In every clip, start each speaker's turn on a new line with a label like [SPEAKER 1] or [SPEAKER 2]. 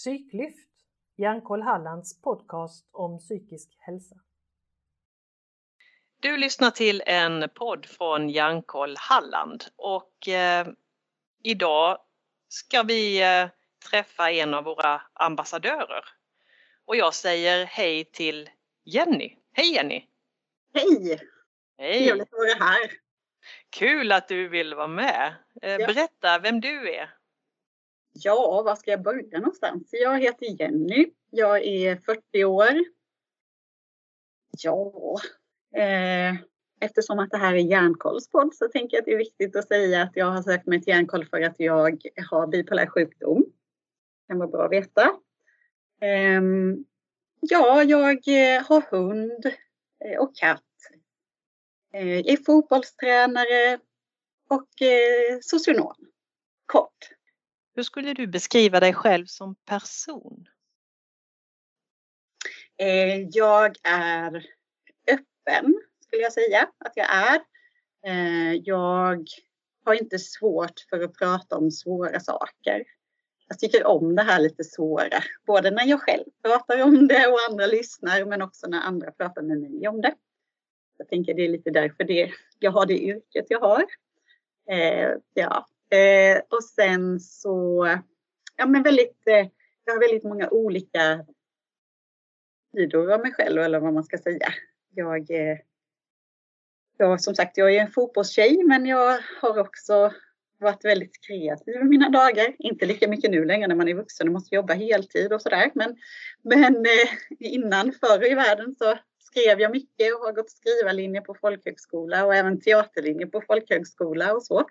[SPEAKER 1] Psyklyft, Hjärnkoll Hallands podcast om psykisk hälsa.
[SPEAKER 2] Du lyssnar till en podd från Hjärnkoll Halland och eh, idag ska vi eh, träffa en av våra ambassadörer. Och jag säger hej till Jenny. Hej Jenny!
[SPEAKER 3] Hej!
[SPEAKER 2] Hej!
[SPEAKER 3] Trevligt att vara här.
[SPEAKER 2] Kul att du vill vara med. Eh,
[SPEAKER 3] Ja.
[SPEAKER 2] Berätta vem du är.
[SPEAKER 3] Ja, var ska jag börja någonstans? Jag heter Jenny. Jag är 40 år. Ja, eh, eftersom att det här är Hjärnkollspodd så tänker jag att det är viktigt att säga att jag har sökt mig till Hjärnkoll för att jag har bipolär sjukdom. Det kan vara bra att veta. Eh, ja, jag eh, har hund eh, och katt. Eh, är fotbollstränare och eh, socionom. Kort.
[SPEAKER 2] Hur skulle du beskriva dig själv som person?
[SPEAKER 3] Eh, jag är öppen, skulle jag säga att jag är. Eh, jag har inte svårt för att prata om svåra saker. Jag tycker om det här lite svåra, både när jag själv pratar om det och andra lyssnar, men också när andra pratar med mig om det. Jag tänker det är lite därför det, jag har det yrket jag har. Eh, ja eh, och sen så, ja men väldigt, eh, jag har väldigt många olika sidor av mig själv eller vad man ska säga. Jag, eh, jag, som sagt, jag är en fotbollstjej men jag har också varit väldigt kreativ i mina dagar. Inte lika mycket nu längre när man är vuxen och måste jobba heltid och sådär. Men, men eh, innan, förr i världen så skrev jag mycket och har gått skrivarlinje på folkhögskola och även teaterlinje på folkhögskola och så.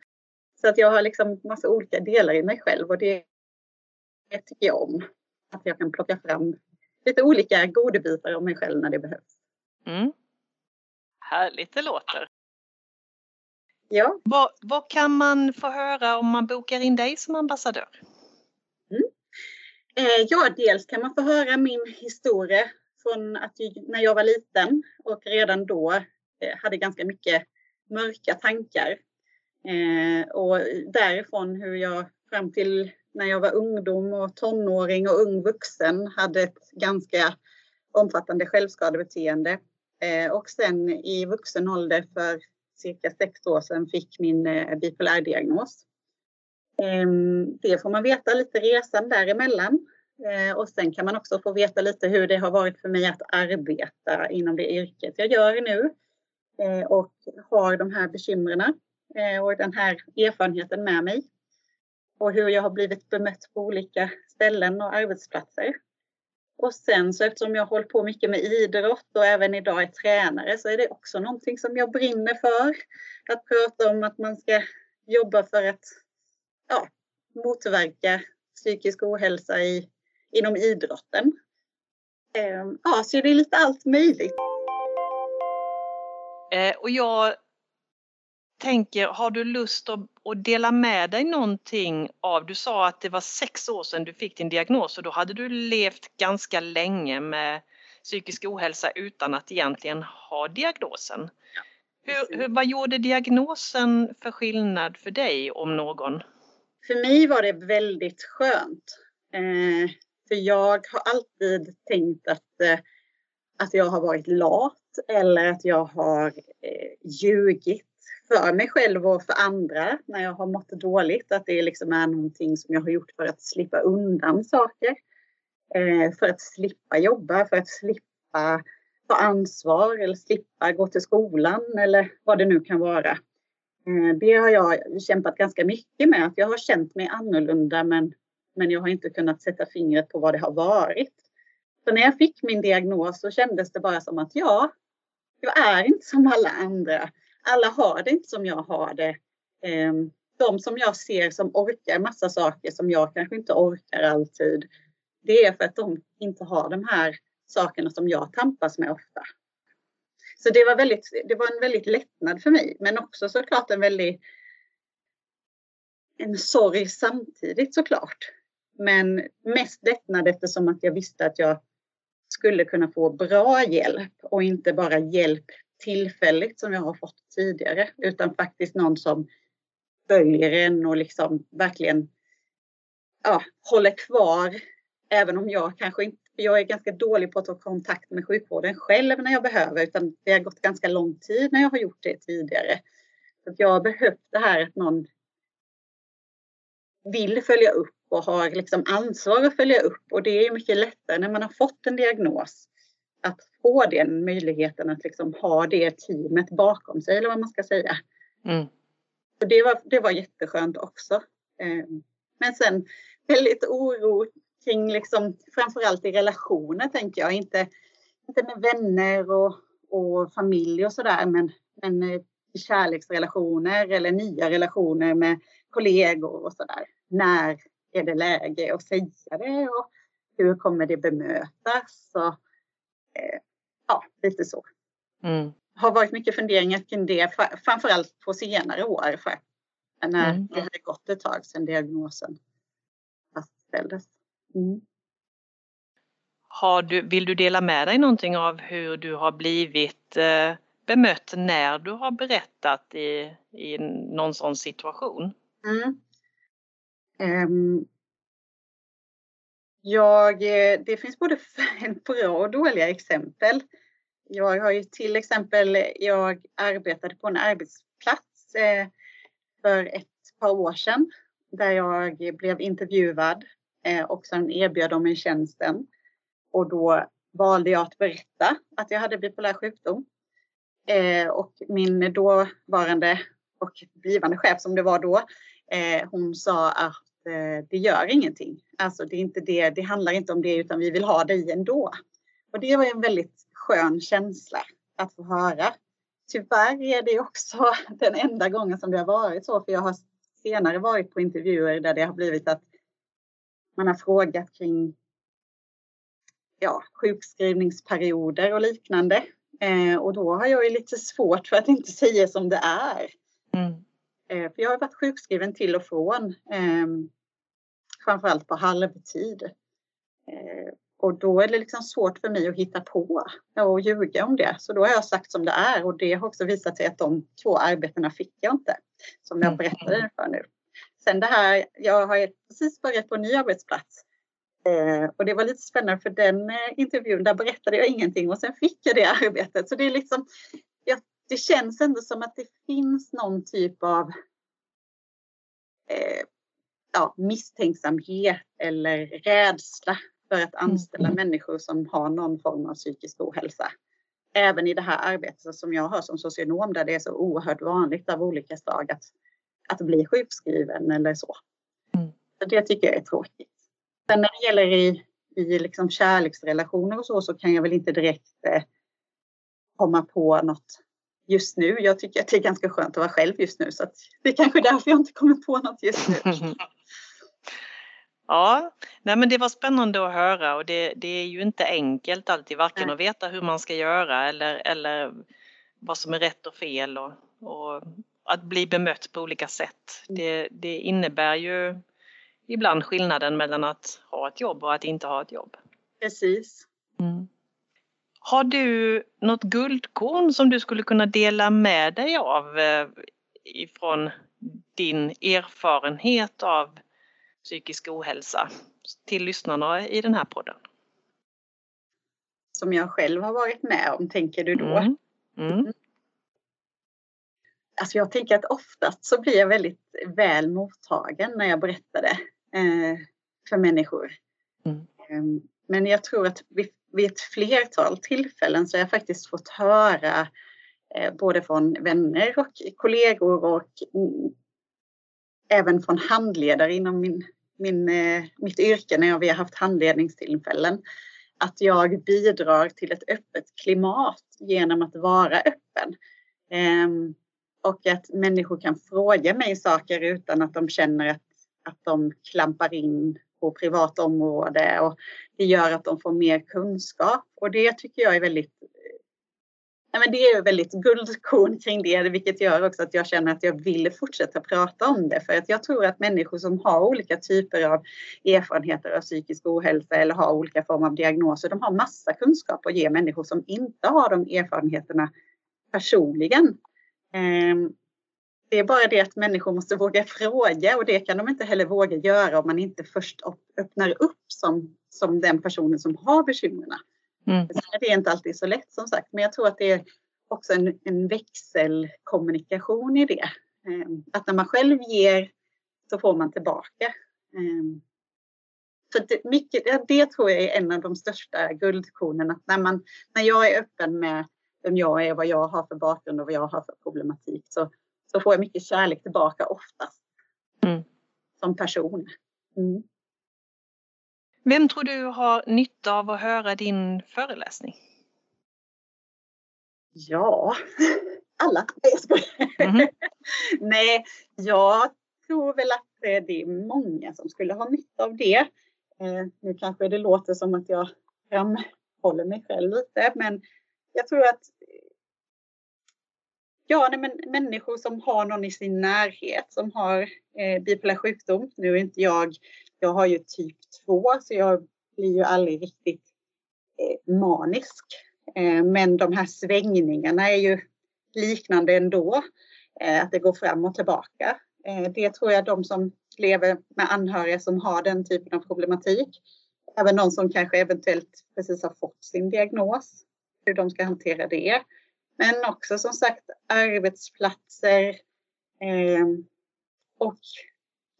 [SPEAKER 3] Så att jag har liksom massa olika delar i mig själv och det, det tycker jag om. Att jag kan plocka fram lite olika godbitar av mig själv när det behövs.
[SPEAKER 2] Mm. Härligt det låter.
[SPEAKER 3] Ja,
[SPEAKER 2] Vad, vad kan man få höra om man bokar in dig som ambassadör?
[SPEAKER 3] eh, ja, dels kan man få höra min historia från att när jag var liten och redan då eh, hade ganska mycket mörka tankar. Eh, och därifrån hur jag fram till när jag var ungdom och tonåring och ung vuxen hade ett ganska omfattande självskadebeteende. Eh, och sen i vuxen ålder för cirka sex år sedan fick min eh, bipolärdiagnos. Eh, Det får man veta lite resan däremellan. Eh, Och sen kan man också få veta lite hur det har varit för mig att arbeta inom det yrket jag gör nu. eh, Och har de här bekymren Eh, och den här erfarenheten med mig. Och hur jag har blivit bemött på olika ställen och arbetsplatser. Och sen så eftersom jag har hållit på mycket med idrott och även idag är tränare så är det också någonting som jag brinner för. Att prata om att man ska jobba för att ja, motverka psykisk ohälsa i, inom idrotten. Ehm, Ja, så det är lite allt möjligt.
[SPEAKER 2] Eh, och jag tänker, har du lust att, att dela med dig någonting av, du sa att det var sex år sedan du fick din diagnos och då hade du levt ganska länge med psykisk ohälsa utan att egentligen ha diagnosen. hur,
[SPEAKER 3] precis.
[SPEAKER 2] hur, vad gjorde diagnosen för skillnad för dig om någon?
[SPEAKER 3] För mig var det väldigt skönt. Eh, för jag har alltid tänkt att, eh, att jag har varit lat eller att jag har eh, ljugit för mig själv och för andra när jag har mått dåligt. Att det liksom är någonting som jag har gjort för att slippa undan saker. Eh, för att slippa jobba, för att slippa ta ansvar eller slippa gå till skolan eller vad det nu kan vara. Eh, Det har jag kämpat ganska mycket med. Att jag har känt mig annorlunda men, men jag har inte kunnat sätta fingret på vad det har varit. Så när jag fick min diagnos så kändes det bara som att ja, jag är inte som alla andra. Alla har det inte som jag har det. Ehm, de som jag ser som orkar massa saker som jag kanske inte orkar alltid. Det är för att de inte har de här sakerna som jag tampas med ofta. Så det var, väldigt, det var en väldigt lättnad för mig, men också såklart en väldigt en sorg samtidigt såklart. Men mest lättnad eftersom att jag visste att jag skulle kunna få bra hjälp och inte bara hjälp tillfälligt som jag har fått tidigare utan faktiskt någon som följer en och liksom verkligen ja, håller kvar även om jag kanske inte, jag är ganska dålig på att ta kontakt med sjukvården själv när jag behöver, utan det har gått ganska lång tid när jag har gjort det tidigare. Så jag har behövt det här att någon vill följa upp och har liksom ansvar att följa upp och det är mycket lättare när man har fått en diagnos att få den möjligheten att liksom ha det teamet bakom sig eller vad man ska säga. Mm. Så det, var, det var jätteskönt också. Ehm, men sen väldigt oro kring liksom, framförallt i relationer tänker jag, inte, inte med vänner och, och familj och sådär men, men eh, kärleksrelationer eller nya relationer med kollegor och sådär. När är det läge att säga det och hur kommer det bemötas? Och, eh, lite så. Mm. Har varit mycket funderingar kring det, framförallt på senare år. För, när mm. det hade gått ett tag sedan diagnosen fastställdes. Mm.
[SPEAKER 2] Har du, vill du dela med dig någonting av hur du har blivit eh, bemött när du har berättat i, i någon sån situation? Mm.
[SPEAKER 3] Um, jag, eh, det finns både bra och dåliga exempel. Jag har ju till exempel, jag arbetade på en arbetsplats eh, för ett par år sedan där jag blev intervjuad eh, och sen erbjöd de mig tjänsten. Och då valde jag att berätta att jag hade bipolär sjukdom. Eh, och min dåvarande och blivande chef som det var då, eh, hon sa att eh, det gör ingenting. Alltså det, är inte det, det handlar inte om det utan vi vill ha dig ändå. Och det var en väldigt skön känsla att få höra. Tyvärr är det också den enda gången som det har varit så för jag har senare varit på intervjuer där det har blivit att man har frågat kring ja, sjukskrivningsperioder och liknande. Eh, och då har jag ju lite svårt för att inte säga som det är. Mm. Eh, för jag har varit sjukskriven till och från. Eh, framförallt på halvtid. Och då är det liksom svårt för mig att hitta på och ljuga om det. Så då har jag sagt som det är och det har också visat sig att de två arbetena fick jag inte. Som jag mm. berättade för nu. Sen det här, jag har precis börjat på en ny arbetsplats. Eh, och det var lite spännande för den eh, intervjun, där berättade jag ingenting och sen fick jag det arbetet. Så det är liksom, ja, det känns ändå som att det finns någon typ av eh, ja, misstänksamhet eller rädsla för att anställa mm. människor som har någon form av psykisk ohälsa. Även i det här arbetet som jag har som socionom där det är så oerhört vanligt av olika slag att, att bli sjukskriven eller så. Mm. så. Det tycker jag är tråkigt. Sen när det gäller i, i liksom kärleksrelationer och så, så kan jag väl inte direkt eh, komma på något just nu. Jag tycker att det är ganska skönt att vara själv just nu så att det är kanske därför jag inte kommer på något just nu.
[SPEAKER 2] Ja, nej men det var spännande att höra och det, det är ju inte enkelt alltid varken nej. att veta hur man ska göra eller, eller vad som är rätt och fel och, och att bli bemött på olika sätt. Mm. Det, det innebär ju ibland skillnaden mellan att ha ett jobb och att inte ha ett jobb.
[SPEAKER 3] Precis. Mm.
[SPEAKER 2] Har du något guldkorn som du skulle kunna dela med dig av eh, ifrån din erfarenhet av psykisk ohälsa till lyssnarna i den här podden?
[SPEAKER 3] Som jag själv har varit med om, tänker du då? Mm. Mm. Alltså jag tänker att oftast så blir jag väldigt väl mottagen när jag berättar det eh, för människor. Mm. Ehm, men jag tror att vid, vid ett flertal tillfällen så har jag faktiskt fått höra eh, både från vänner och kollegor och mm, även från handledare inom min, min, eh, mitt yrke när vi har haft handledningstillfällen. Att jag bidrar till ett öppet klimat genom att vara öppen. Ehm, och att människor kan fråga mig saker utan att de känner att, att de klampar in på privat område och det gör att de får mer kunskap och det tycker jag är väldigt Nej, men det är ju väldigt guldkorn kring det, vilket gör också att jag känner att jag vill fortsätta prata om det. För att jag tror att människor som har olika typer av erfarenheter av psykisk ohälsa eller har olika former av diagnoser, de har massa kunskap att ge människor som inte har de erfarenheterna personligen. Ehm, det är bara det att människor måste våga fråga och det kan de inte heller våga göra om man inte först öppnar upp som, som den personen som har bekymren.
[SPEAKER 2] Mm.
[SPEAKER 3] Det är inte alltid så lätt som sagt, men jag tror att det är också en, en växelkommunikation i det. Ehm, att när man själv ger så får man tillbaka. Ehm, så det, mycket, det tror jag är en av de största guldkornen. när, man, när jag är öppen med vem jag är, vad jag har för bakgrund och vad jag har för problematik så, så får jag mycket kärlek tillbaka oftast.
[SPEAKER 2] Mm.
[SPEAKER 3] Som person. Mm.
[SPEAKER 2] Vem tror du har nytta av att höra din föreläsning?
[SPEAKER 3] Ja, alla. Nej. Mm. Nej, jag tror väl att det är många som skulle ha nytta av det. Eh, nu kanske det låter som att jag framhåller mig själv lite, men jag tror att Ja, nej, men människor som har någon i sin närhet som har eh, bipolär sjukdom. Nu är inte jag, jag har ju typ 2 så jag blir ju aldrig riktigt eh, manisk. Eh, men de här svängningarna är ju liknande ändå. Eh, att det går fram och tillbaka. Eh, det tror jag de som lever med anhöriga som har den typen av problematik. Även någon som kanske eventuellt precis har fått sin diagnos. Hur de ska hantera det. Men också som sagt arbetsplatser. Eh, och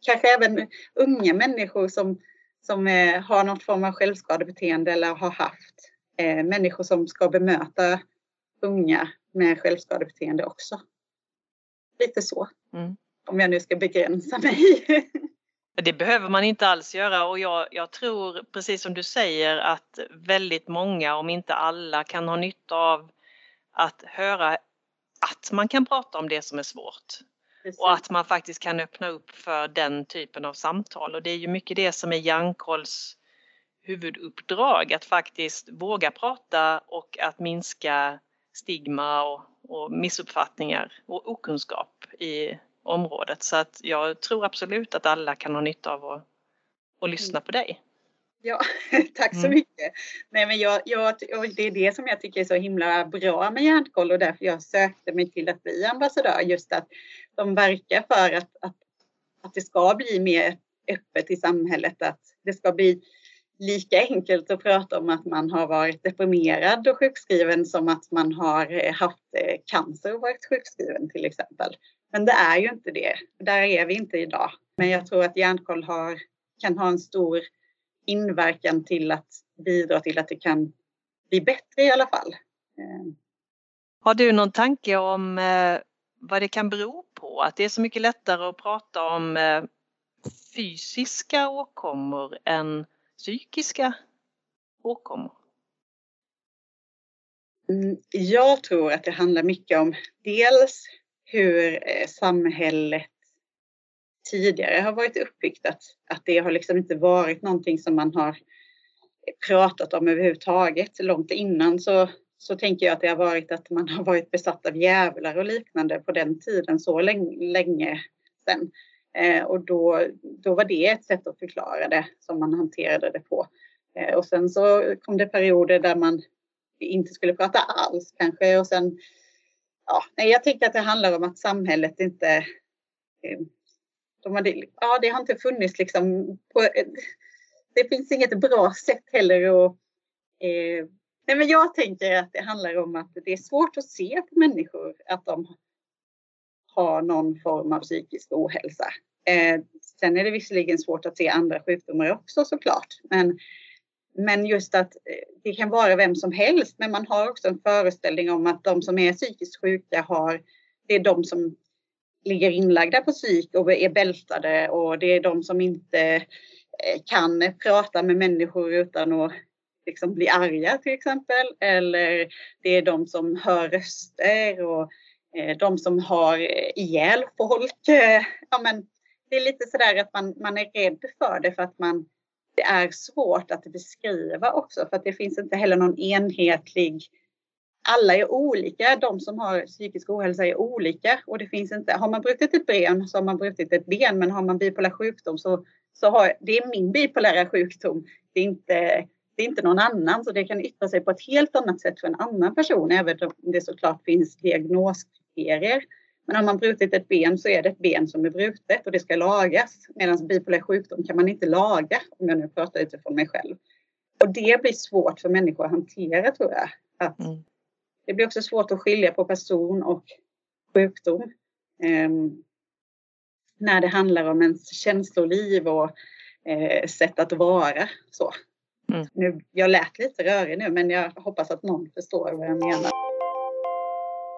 [SPEAKER 3] kanske även unga människor som, som eh, har något form av självskadebeteende eller har haft. Eh, människor som ska bemöta unga med självskadebeteende också. Lite så. Mm. Om jag nu ska begränsa mig.
[SPEAKER 2] Det behöver man inte alls göra och jag, jag, tror precis som du säger att väldigt många, om inte alla, kan ha nytta av att höra att man kan prata om det som är svårt. Precis. Och att man faktiskt kan öppna upp för den typen av samtal och det är ju mycket det som är Hjärnkolls huvuduppdrag att faktiskt våga prata och att minska stigma och, och missuppfattningar och okunskap i området. Så att jag tror absolut att alla kan ha nytta av att, att lyssna mm. på dig.
[SPEAKER 3] Ja, tack så mm. mycket. Nej, men jag, jag, det är det som jag tycker är så himla bra med Hjärnkoll och därför jag sökte mig till att bli ambassadör. Just att de verkar för att, att, att det ska bli mer öppet i samhället, att det ska bli lika enkelt att prata om att man har varit deprimerad och sjukskriven som att man har eh, haft eh, cancer och varit sjukskriven till exempel. Men det är ju inte det. Där är vi inte idag. Men jag tror att Hjärnkoll har, kan ha en stor inverkan till att bidra till att det kan bli bättre i alla fall. Eh.
[SPEAKER 2] Har du någon tanke om vad det kan bero på? Att det är så mycket lättare att prata om eh, fysiska åkommor än psykiska åkommor?
[SPEAKER 3] Mm, jag tror att det handlar mycket om dels hur eh, samhället tidigare har varit uppbyggt. Att, att det har liksom inte varit någonting som man har pratat om överhuvudtaget. Långt innan så, så tänker jag att det har varit att man har varit besatt av djävlar och liknande på den tiden så länge, länge sedan. Eh, och då, då var det ett sätt att förklara det som man hanterade det på. Eh, och sen så kom det perioder där man inte skulle prata alls kanske och sen ja, jag tänker att det handlar om att samhället inte eh, de hade, ja, det har inte funnits liksom på, det finns inget bra sätt heller att eh, nej men jag tänker att det handlar om att det är svårt att se på människor att de har någon form av psykisk ohälsa. Eh, sen är det visserligen svårt att se andra sjukdomar också såklart. Men, men just att eh, det kan vara vem som helst. Men man har också en föreställning om att de som är psykiskt sjuka har, det är de som ligger inlagda på psyk och är bältade och det är de som inte eh, kan prata med människor utan att liksom bli arga till exempel. Eller det är de som hör röster och eh, de som har ihjäl folk. Eh, ja, men det är lite sådär att man, man är rädd för det för att man, det är svårt att beskriva också för att det finns inte heller någon enhetlig alla är olika. De som har psykisk ohälsa är olika och det finns inte. Har man brutit ett ben så har man brutit ett ben, men har man bipolär sjukdom så, så har det är min bipolära sjukdom. Det är inte det är inte någon annan, så det kan yttra sig på ett helt annat sätt för en annan person, även om det såklart finns diagnoskriterier. Men har man brutit ett ben så är det ett ben som är brutet och det ska lagas. Medan bipolär sjukdom kan man inte laga, om jag nu pratar utifrån mig själv. Och det blir svårt för människor att hantera tror jag. Att mm. Det blir också svårt att skilja på person och sjukdom. Um, när det handlar om ens känsloliv och eh, sätt att vara. Så. Mm. Nu, jag lät lite rörig nu men jag hoppas att någon förstår vad jag menar.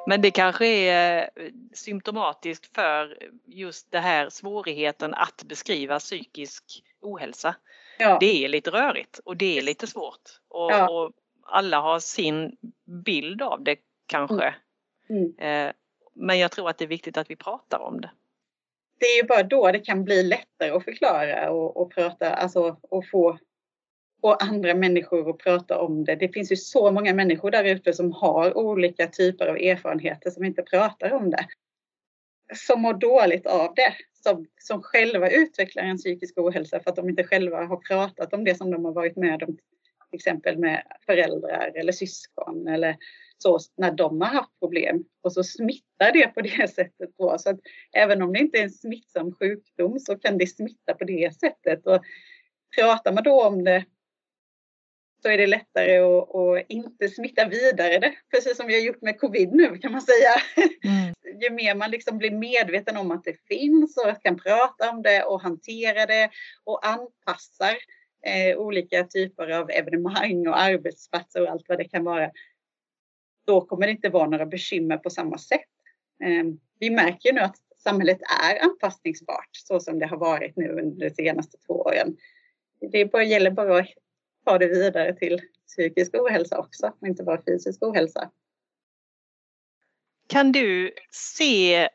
[SPEAKER 2] Men det kanske är eh, symptomatiskt för just det här svårigheten att beskriva psykisk ohälsa. Ja. Det är lite rörigt och det är lite svårt. Och, ja. och alla har sin bild av det kanske. Mm. Mm. Eh, men jag tror att det är viktigt att vi pratar om det.
[SPEAKER 3] Det är ju bara då det kan bli lättare att förklara och, och prata, alltså och få och andra människor att prata om det. Det finns ju så många människor där ute som har olika typer av erfarenheter som inte pratar om det. Som mår dåligt av det. Som, som själva utvecklar en psykisk ohälsa för att de inte själva har pratat om det som de har varit med om. Till exempel med föräldrar eller syskon eller så när de har haft problem. Och så smittar det på det sättet. Då. Så att även om det inte är en smittsam sjukdom så kan det smitta på det sättet. Och pratar man då om det så är det lättare att, att, inte smitta vidare det. Precis som vi har gjort med covid nu kan man säga. Mm. Ju mer man liksom blir medveten om att det finns och kan prata om det och hantera det och anpassar eh, olika typer av evenemang och arbetsplatser och allt vad det kan vara. Då kommer det inte vara några bekymmer på samma sätt. Eh, vi märker ju nu att samhället är anpassningsbart så som det har varit nu under de senaste två åren. Det bara, gäller bara att ta det vidare till psykisk ohälsa också, och inte bara fysisk ohälsa.
[SPEAKER 2] Kan du se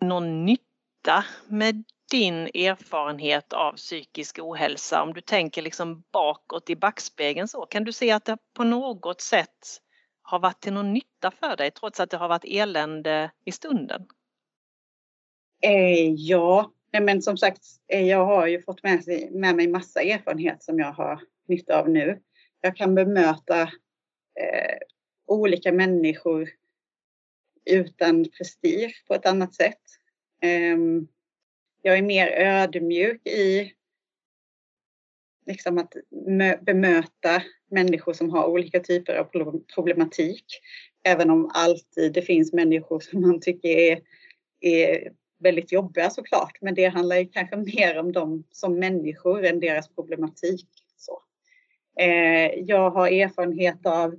[SPEAKER 2] någon nytta med din erfarenhet av psykisk ohälsa? Om du tänker liksom bakåt i backspegeln så, kan du se att det på något sätt har varit till någon nytta för dig trots att det har varit elände i stunden?
[SPEAKER 3] Eh, ja, men som sagt, eh, jag har ju fått med, sig, med mig massa erfarenhet som jag har nytta av nu. Jag kan bemöta eh, olika människor utan prestige på ett annat sätt. Eh, jag är mer ödmjuk i liksom att bemöta människor som har olika typer av problematik. Även om alltid det finns människor som man tycker är, är väldigt jobbiga såklart. Men det handlar ju kanske mer om dem som människor än deras problematik. Så. Eh, jag har erfarenhet av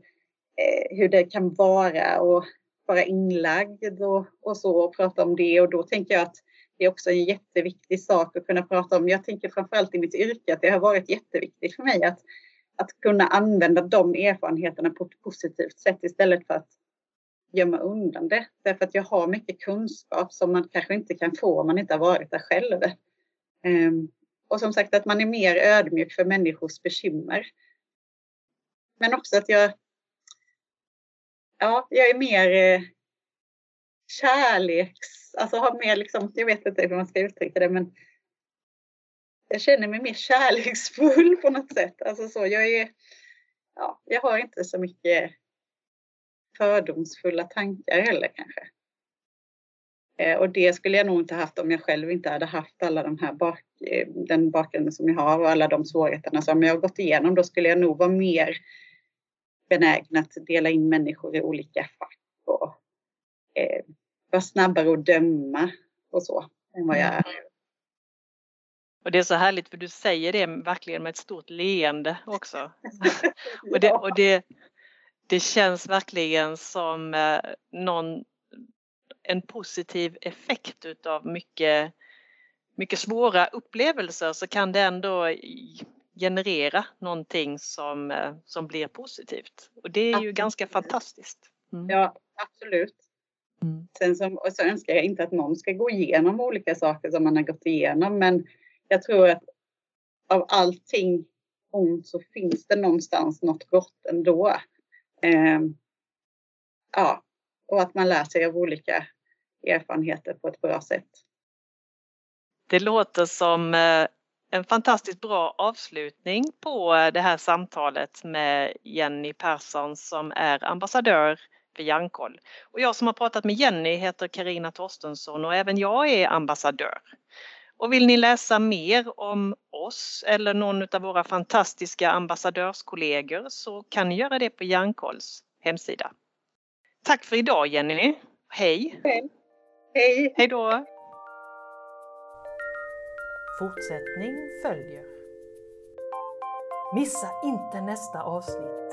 [SPEAKER 3] eh, hur det kan vara att vara inlagd och, och så och prata om det och då tänker jag att det är också en jätteviktig sak att kunna prata om. Jag tänker framförallt i mitt yrke att det har varit jätteviktigt för mig att, att kunna använda de erfarenheterna på ett positivt sätt istället för att gömma undan det. Därför att jag har mycket kunskap som man kanske inte kan få om man inte har varit där själv. Ehm, och som sagt att man är mer ödmjuk för människors bekymmer. Men också att jag, ja, jag är mer eh, kärleks, alltså har mer liksom, jag vet inte hur man ska uttrycka det men jag känner mig mer kärleksfull på något sätt. Alltså så, jag är, ja, jag har inte så mycket fördomsfulla tankar heller kanske. Eh, och det skulle jag nog inte haft om jag själv inte hade haft alla de här bak, eh, den bakgrunden som jag har och alla de svårigheterna som jag har gått igenom. Då skulle jag nog vara mer benägen att dela in människor i olika fack och eh, vara snabbare att döma och så än vad jag är.
[SPEAKER 2] Och det är så härligt för du säger det verkligen med ett stort leende också. och det, och det, det känns verkligen som eh, någon, en positiv effekt utav mycket, mycket svåra upplevelser så kan det ändå generera någonting som, eh, som blir positivt. Och det är ju absolut. ganska fantastiskt.
[SPEAKER 3] Mm. Ja, absolut. Mm. Sen så, så önskar jag inte att någon ska gå igenom olika saker som man har gått igenom men jag tror att av allting ont så finns det någonstans något gott ändå. Eh, ja, och att man lär sig av olika erfarenheter på ett bra sätt.
[SPEAKER 2] Det låter som eh, en fantastiskt bra avslutning på eh, det här samtalet med Jenny Persson som är ambassadör för Hjärnkoll. Och jag som har pratat med Jenny heter Karina Torstensson och även jag är ambassadör. Och vill ni läsa mer om oss eller någon av våra fantastiska ambassadörskollegor så kan ni göra det på Hjärnkolls hemsida. Tack för idag Jenny. Hej!
[SPEAKER 3] Hej!
[SPEAKER 2] Hej då!
[SPEAKER 1] Fortsättning följer. Missa inte nästa avsnitt